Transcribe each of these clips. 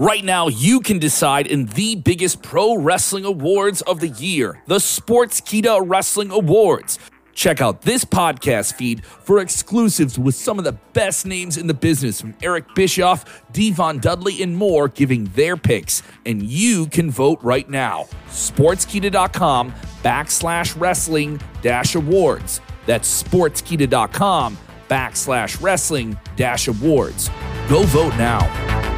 Right now, you can decide in the biggest pro wrestling awards of the year, the Sportskeeda Wrestling Awards. Check out this podcast feed for exclusives with some of the best names in the business from Eric Bischoff, Devon Dudley, and more giving their picks. And you can vote right now. Sportskeeda.com backslash wrestling dash awards. That's sportskeeda.com backslash wrestling dash awards. Go vote now.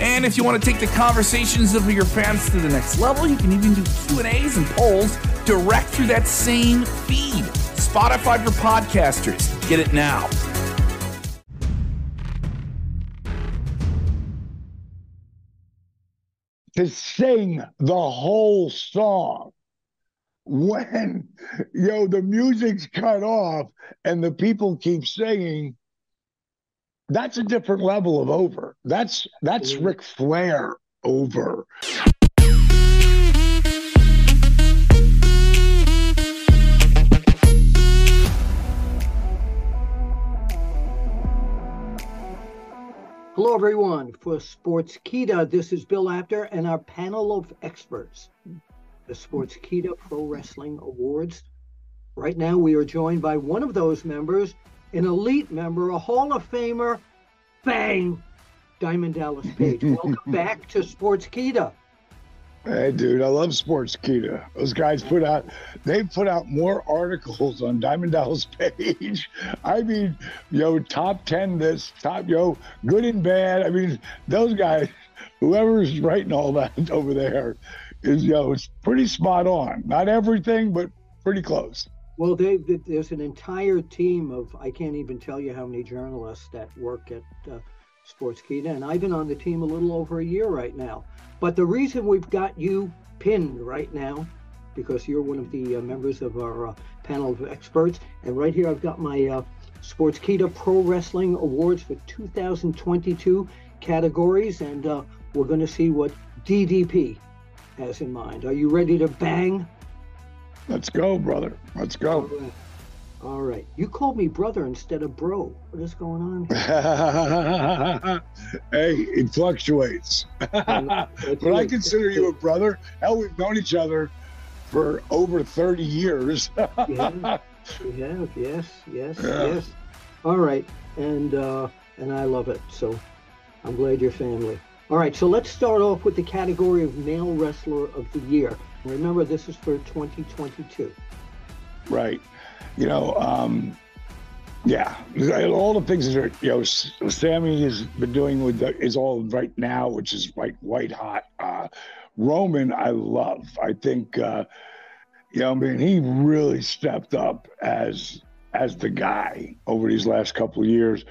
And if you want to take the conversations of your fans to the next level, you can even do Q&As and polls direct through that same feed. Spotify for podcasters. Get it now. To sing the whole song when yo the music's cut off and the people keep singing that's a different level of over. That's that's mm. Ric Flair over. Hello, everyone. For Sportskeeda, this is Bill Apter and our panel of experts, the Sportskeeda Pro Wrestling Awards. Right now, we are joined by one of those members, an elite member, a Hall of Famer, bang, Diamond Dallas Page. Welcome back to Sportskeeda. Hey, dude, I love Sportskeeda. Those guys put out, they put out more articles on Diamond Dallas Page. I mean, yo, top 10 this, top, yo, good and bad. I mean, those guys, whoever's writing all that over there is, yo, it's pretty spot on. Not everything, but pretty close. Well, they, there's an entire team of I can't even tell you how many journalists that work at uh, Sportskeeda, and I've been on the team a little over a year right now. But the reason we've got you pinned right now, because you're one of the uh, members of our uh, panel of experts, and right here I've got my uh, Sportskeeda Pro Wrestling Awards for 2022 categories, and uh, we're going to see what DDP has in mind. Are you ready to bang? Let's go, brother. Let's go. All right. All right. You called me brother instead of bro. What is going on hey, it fluctuates. but I consider you a brother. Hell, we've known each other for over 30 years. yeah, we have. Yes, yes, yeah. yes. All right. And uh, and I love it. So I'm glad you're family. All right. So let's start off with the category of male wrestler of the year. Remember, this is for 2022. Right. You know, um, yeah, all the things that are, you know, Sammy has been doing with the, is all right now, which is like white hot. Uh, Roman, I love. I think, uh, you know, I mean, he really stepped up as as the guy over these last couple of years.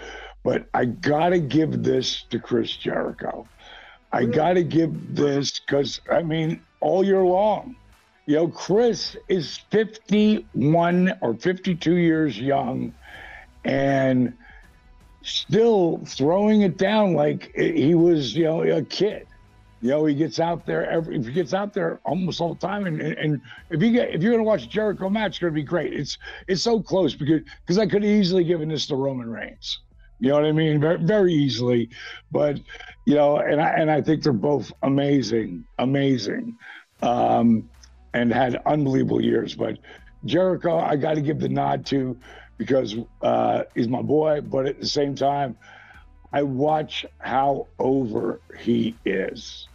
But I gotta give this to Chris Jericho. I gotta give this because I mean, all year long. You know, Chris is 51 or 52 years young and still throwing it down like he was, you know, a kid. You know, he gets out there every he gets out there almost all the time. And and, if you get if you're gonna watch Jericho match, it's gonna be great. It's it's so close because because I could have easily given this to Roman Reigns. You know what I mean? Very, very easily. But, you know, and I, and I think they're both amazing, amazing, um, and had unbelievable years. But Jericho, I got to give the nod to because uh, he's my boy. But at the same time, I watch how over he is.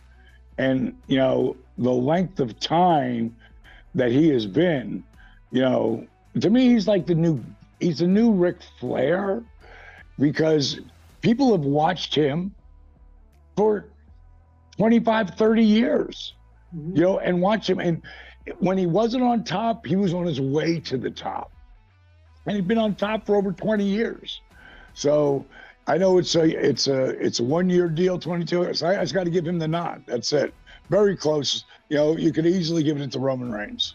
And, you know, the length of time that he has been, you know, to me, he's like the new, he's the new Ric Flair because people have watched him for 25, 30 years, mm-hmm. you know, and watch him. And when he wasn't on top, he was on his way to the top. And he'd been on top for over 20 years. So, I know it's a it's a it's a one year deal, 22. So I, I just got to give him the nod. That's it. Very close. You know, you could easily give it to Roman Reigns.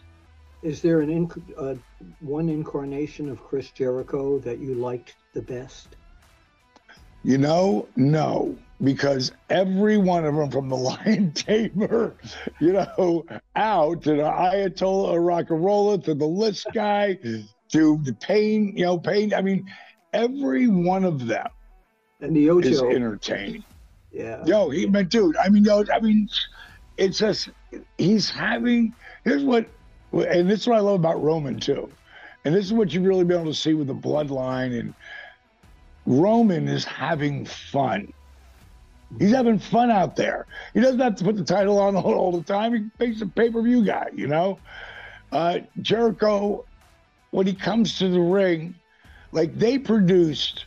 Is there an inc- uh, one incarnation of Chris Jericho that you liked the best? You know, no, because every one of them, from the Lion Tamer, you know, out to the Ayatollah Rock and Roller to the list guy to the Pain, you know, Pain. I mean, every one of them and the Ocho is entertaining. Yeah. Yo, he meant, dude. I mean, yo, I mean, it's just he's having. Here's what, and this is what I love about Roman too, and this is what you've really been able to see with the bloodline and Roman is having fun. He's having fun out there. He doesn't have to put the title on all the time. He makes a pay per view guy, you know? Uh, Jericho, when he comes to the ring, like they produced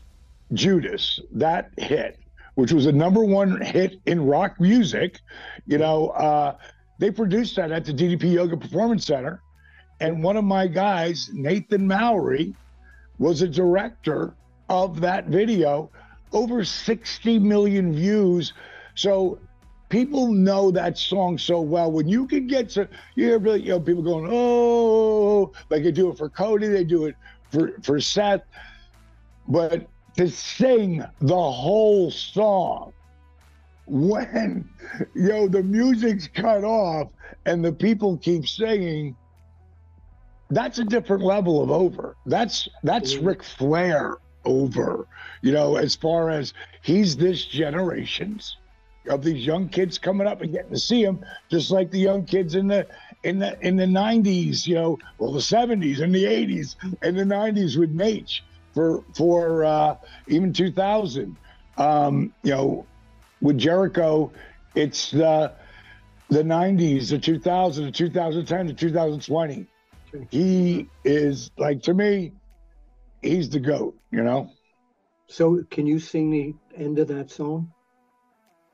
Judas, that hit, which was a number one hit in rock music. You know, uh, they produced that at the DDP Yoga Performance Center. And one of my guys, Nathan Mowry, was a director of that video, over 60 million views. So people know that song so well. When you can get to, you hear you know, people going, oh, like they do it for Cody, they do it for, for Seth. But to sing the whole song when you know the music's cut off and the people keep singing that's a different level of over that's that's mm-hmm. Ric Flair over. You know, as far as he's this generation's of these young kids coming up and getting to see him, just like the young kids in the in the in the '90s. You know, well, the '70s and the '80s and the '90s with Nate for for uh, even 2000. Um, you know, with Jericho, it's the the '90s, the 2000, the 2010, the 2020. He is like to me he's the goat, you know. So, can you sing the end of that song?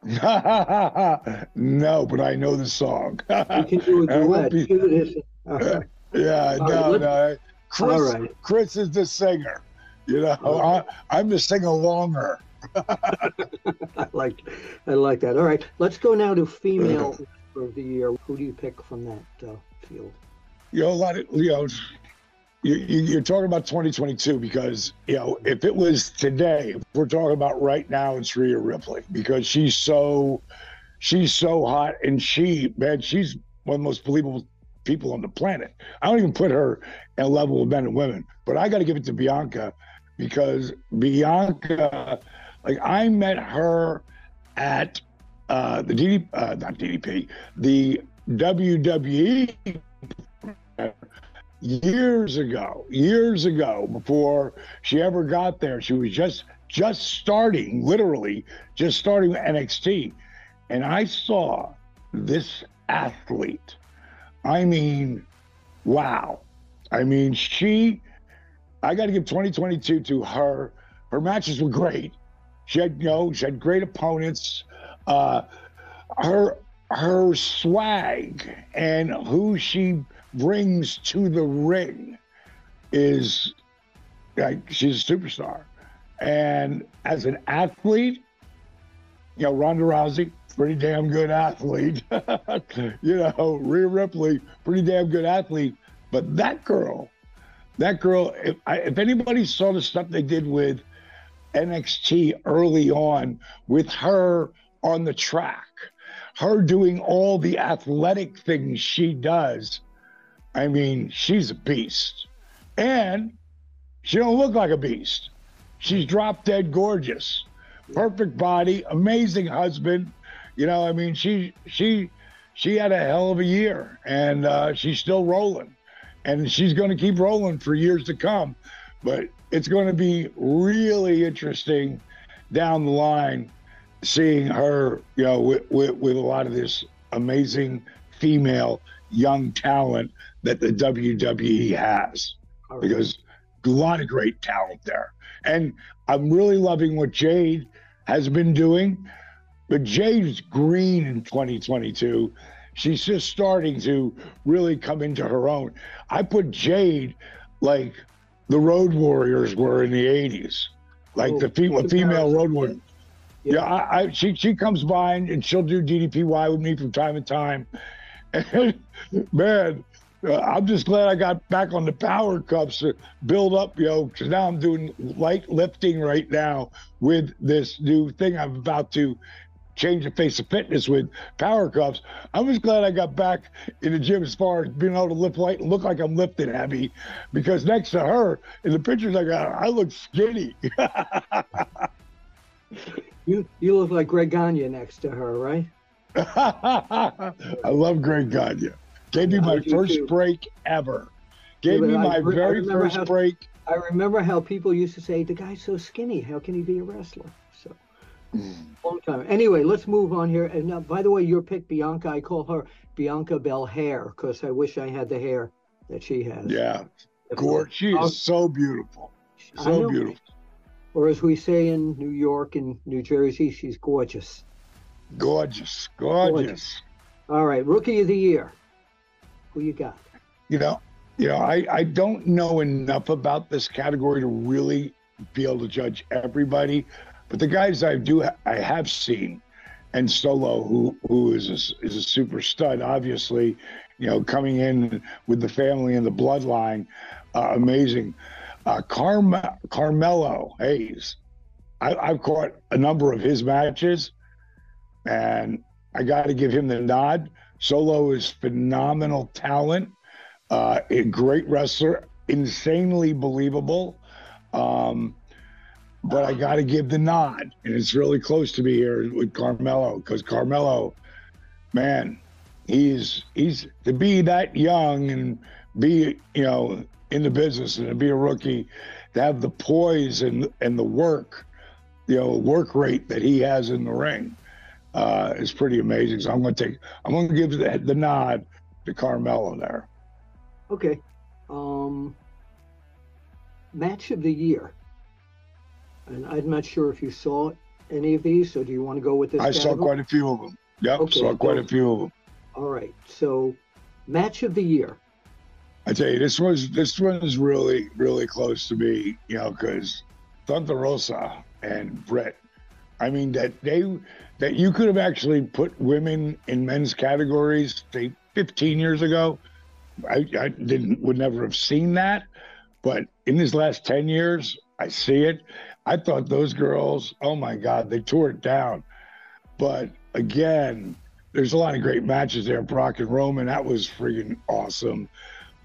no, but I know the song. you can do a duet. Be... Yeah, no, no. Chris, All right. Chris is the singer. You know, I, I'm the sing-alonger. I like, I like that. All right, let's go now to female of the year. Who do you pick from that uh, field? You know, a lot of you know you, are talking about 2022 because you know if it was today, we're talking about right now, it's Rhea Ripley because she's so she's so hot and she man, she's one of the most believable people on the planet. I don't even put her at a level of men and women, but I got to give it to Bianca because Bianca, like I met her at uh, the uh, not DDP, the WWE years ago, years ago, before she ever got there. She was just just starting, literally just starting NXT. And I saw this athlete. I mean, wow. I mean, she I got to give 2022 to her. Her matches were great. She had, you know, she had great opponents. Uh, her her swag and who she brings to the ring is like she's a superstar. And as an athlete, you know, Ronda Rousey, pretty damn good athlete. you know, Rhea Ripley, pretty damn good athlete. But that girl, that girl, if, I, if anybody saw the stuff they did with NXT early on with her on the track, her doing all the athletic things she does, I mean, she's a beast. And she don't look like a beast. She's drop dead gorgeous. Perfect body, amazing husband. You know, I mean, she she she had a hell of a year and uh, she's still rolling. And she's going to keep rolling for years to come. But it's going to be really interesting down the line seeing her, you know, with, with, with a lot of this amazing female young talent that the WWE has right. because a lot of great talent there. And I'm really loving what Jade has been doing. But Jade's green in 2022. She's just starting to really come into her own. I put Jade like the Road Warriors were in the 80s. like Oh, the female, the female road warrior. Yeah. Yeah, I, I she she comes by and she'll do DDPY with me from time to time. And man, uh, I'm just glad I got back on the power cuffs to build up, yo, because now I'm doing light lifting right now with this new thing I'm about to change the face of fitness with power cuffs. I'm just glad I got back in the gym as far as being able to lift light and look like I'm lifting heavy because next to her in the pictures I got, I look skinny. You you look like Greg Gagne next to her, right? I love Greg Gagne. Gave me Yeah, I my first too. break ever. Gave Yeah, me my re- I very remember first how- break. I remember how people used to say, "The guy's so skinny. How can he be a wrestler?" So Mm. long time. Anyway, let's move on here. And uh, by the way, your pick, Bianca. I call her Bianca Belair because I wish I had the hair that she has. Yeah, gorgeous. She is so beautiful. I So beautiful. Or as we say in New York and New Jersey, she's gorgeous. Gorgeous. Gorgeous. Gorgeous. All right, rookie of the year. Who you got? You know, you know, I, I don't know enough about this category to really be able to judge everybody, but the guys I do I have seen, and Solo, who who is a, is a super stud, obviously, you know, coming in with the family and the bloodline, uh, amazing. Uh, Carm- Carmelo Hayes, I, I've caught a number of his matches, and I got to give him the nod. Solo is phenomenal talent, uh, a great wrestler, insanely believable. Um, but I got to give the nod, and it's really close to me here with Carmelo because Carmelo, man, he's he's to be that young and be you know in the business and to be a rookie, to have the poise and and the work, you know, work rate that he has in the ring uh, is pretty amazing. So I'm going to take, I'm going to give the, the nod to Carmelo there. Okay. Um, match of the year. And I'm not sure if you saw any of these, so do you want to go with this? I saw quite a few of them. Yep, Okay, saw quite a few of them. All right. So, match of the year. I tell you, this was this one is really really close to me, you know, because Thunder Rosa and Britt. I mean that they that you could have actually put women in men's categories say 15 years ago. I, I didn't would never have seen that, but in these last 10 years, I see it. I thought those girls, oh my God, they tore it down. But again, there's a lot of great matches there. Brock and Roman, that was freaking awesome.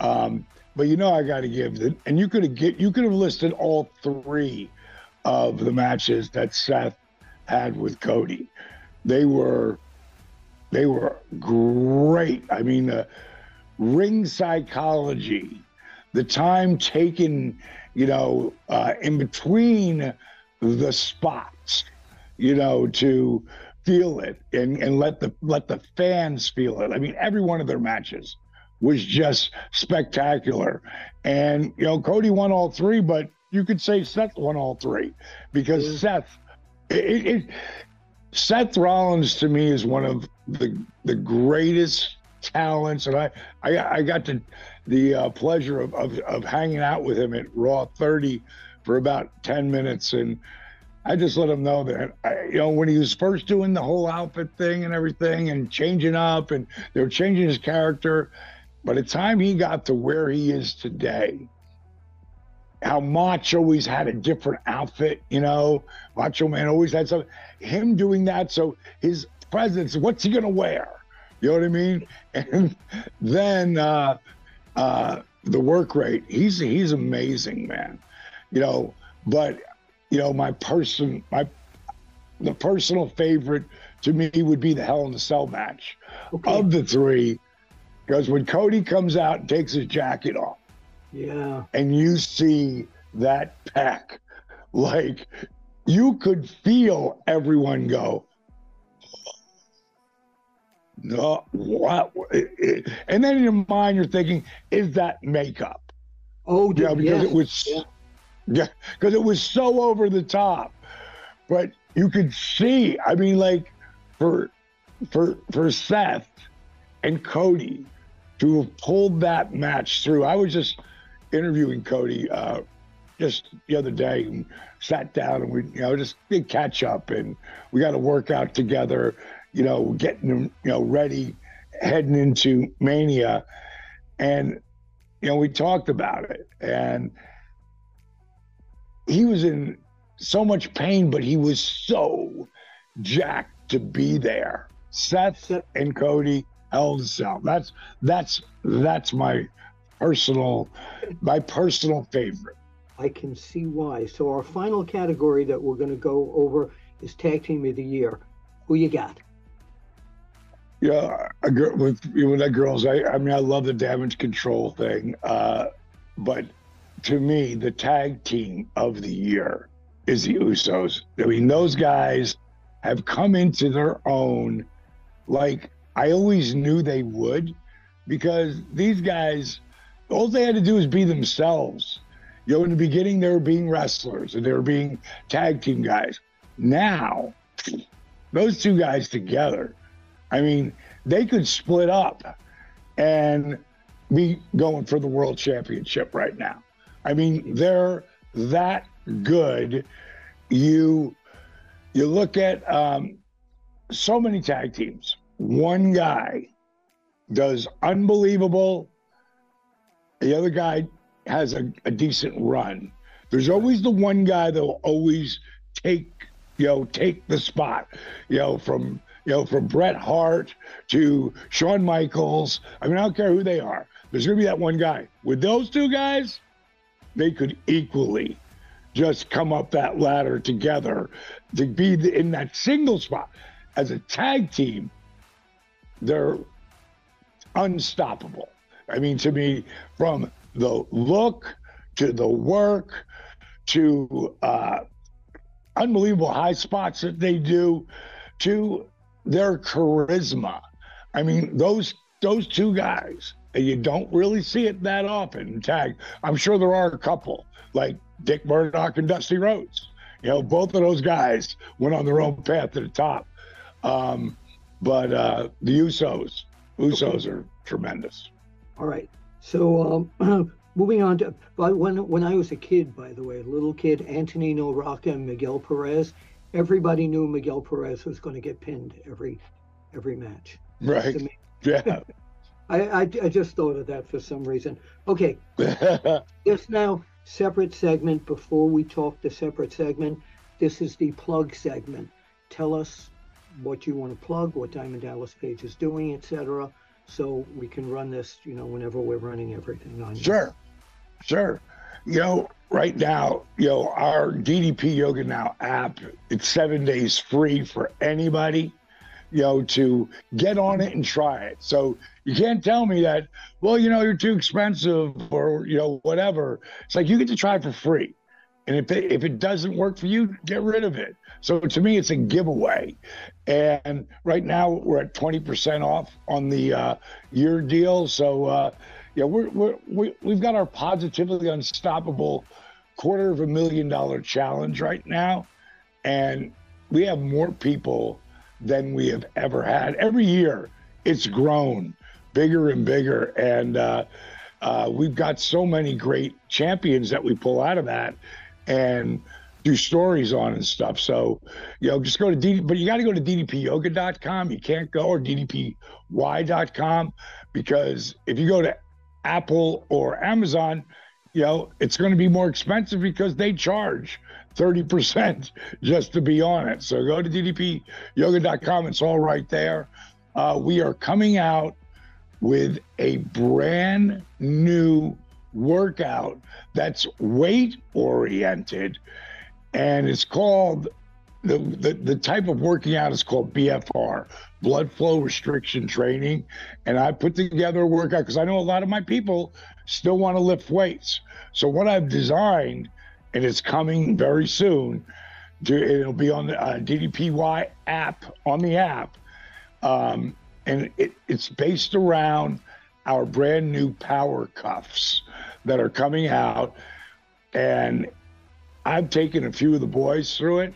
Um, but you know, I got to give the, and you could have get, you could have listed all three of the matches that Seth had with Cody. They were, they were great. I mean, the ring psychology, the time taken, you know, uh, in between the spots, you know, to feel it and, and let the let the fans feel it. I mean, every one of their matches was just spectacular. And you know, Cody won all three, but you could say Seth won all three because. Seth, it, it, Seth Rollins to me is one of the the greatest talents, and I I, I got to the uh, pleasure of, of of hanging out with him at Raw 30 for about 10 minutes, and I just let him know that I, you know when he was first doing the whole outfit thing and everything and changing up, and they were changing his character. By the time he got to where he is today, how Macho always had a different outfit, you know, Macho Man always had something. Him doing that, so his presence, what's he gonna wear? You know what I mean? And then uh, uh, the work rate, he's he's amazing, man. You know, but you know, my person, my the personal favorite to me would be the Hell in the Cell match Okay. of the three, because when Cody comes out and takes his jacket off yeah. and you see that pack, like you could feel everyone go, no, what? And then in your mind, you're thinking, is that makeup? Oh, Yeah, because yes. it was, Yeah. yeah, because it was so over the top. But you could see, I mean, like for for for Seth and Cody to have pulled that match through. I was just interviewing Cody uh, just the other day and sat down and we, you know, just did catch up and we got to work out together, you know, getting them, you know, ready, heading into Mania. And, you know, we talked about it and he was in so much pain, but he was so jacked to be there. Seth and Cody held out. That's that's that's my personal my personal favorite. I can see why. So our final category that we're going to go over is tag team of the year. Who you got? Yeah, a girl with with that girls. I I mean, I love the damage control thing, uh, but to me, the tag team of the year is the Usos. I mean, those guys have come into their own like I always knew they would because these guys, all they had to do was be themselves. You know, in the beginning, they were being wrestlers and they were being tag team guys. Now, those two guys together, I mean, they could split up and be going for the world championship right now. I mean, they're that good. You you look at um, so many tag teams. One guy does unbelievable. The other guy has a, a decent run. There's always the one guy that will always take, you know, take the spot, you know, from you know, from Bret Hart to Shawn Michaels. I mean, I don't care who they are. There's going to be that one guy. With those two guys, they could equally just come up that ladder together to be in that single spot. As a tag team, they're unstoppable. I mean, to me, from the look to the work to uh, unbelievable high spots that they do to their charisma. I mean, those those two guys, and you don't really see it that often in tag. I'm sure there are a couple like Dick Murdoch and Dusty Rhodes. You know, both of those guys went on their own path to the top. Um, but uh, the Usos, Usos are tremendous. All right. So um, moving on to when when I was a kid, by the way, little kid, Antonino Rocca and Miguel Perez. Everybody knew Miguel Perez was going to get pinned every every match. Right. Yeah. I, I, I just thought of that for some reason. Okay. just now, separate segment. Before we talk the separate segment, this is the plug segment. Tell us what you want to plug, what Diamond Dallas Page is doing, etc. So we can run this, you know, whenever we're running everything on. Sure, sure. You know, right now, you know, our DDP Yoga Now app, it's seven days free for anybody, you know, to get on it and try it. So you can't tell me that, well, you know, you're too expensive or, you know, whatever. It's like you get to try for free. And if it, if it doesn't work for you, get rid of it. So to me, it's a giveaway. And right now we're at 20% off on the uh, year deal. So, uh, yeah, we're, we're, we, we've got our positively unstoppable quarter of a million dollar challenge right now. And we have more people than we have ever had. Every year it's grown bigger and bigger. And uh, uh, we've got so many great champions that we pull out of that. And do stories on and stuff. So, you know, just go to but you got to go to ddpyoga.com. You can't go or ddpy.com because if you go to Apple or Amazon, you know, it's going to be more expensive because they charge 30% just to be on it. So go to ddpyoga.com. It's all right there. Uh, we are coming out with a brand new workout that's weight oriented and it's called the, the, the type of working out is called BFR, blood flow restriction training. And I put together a workout because I know a lot of my people still want to lift weights. So what I've designed, and it's coming very soon, to, it'll be on the uh, DDPY app on the app, um, and it, it's based around our brand new power cuffs that are coming out, and I've taken a few of the boys through it.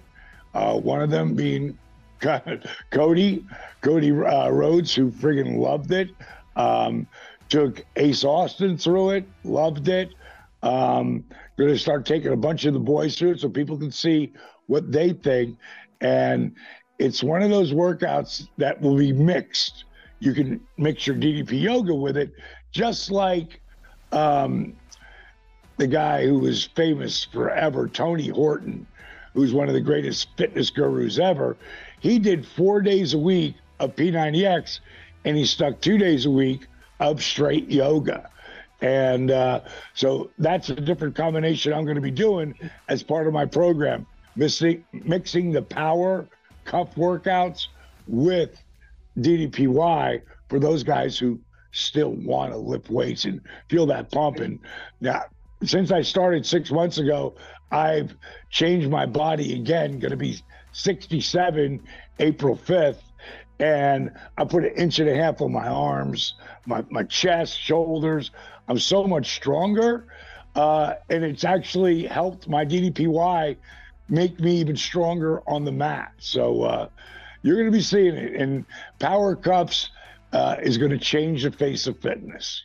Uh, one of them being Cody, Cody uh, Rhodes, who friggin' loved it. Um, took Ace Austin through it, loved it. Um, going to start taking a bunch of the boys through it so people can see what they think. And it's one of those workouts that will be mixed. You can mix your DDP yoga with it, just like um, the guy who was famous forever, Tony Horton, who's one of the greatest fitness gurus ever. He did four days a week of P90X and he stuck two days a week of straight yoga. And uh, so that's a different combination I'm going to be doing as part of my program, mixing, mixing the power cuff workouts with DDPY for those guys who still want to lift weights and feel that pump. And now, since I started six months ago, I've changed my body again, going to be 67 April 5th. And I put an inch and a half on my arms, my, my chest, shoulders. I'm so much stronger. Uh, and it's actually helped my DDPY make me even stronger on the mat. So uh, you're going to be seeing it. And Power Cuffs uh, is going to change the face of fitness.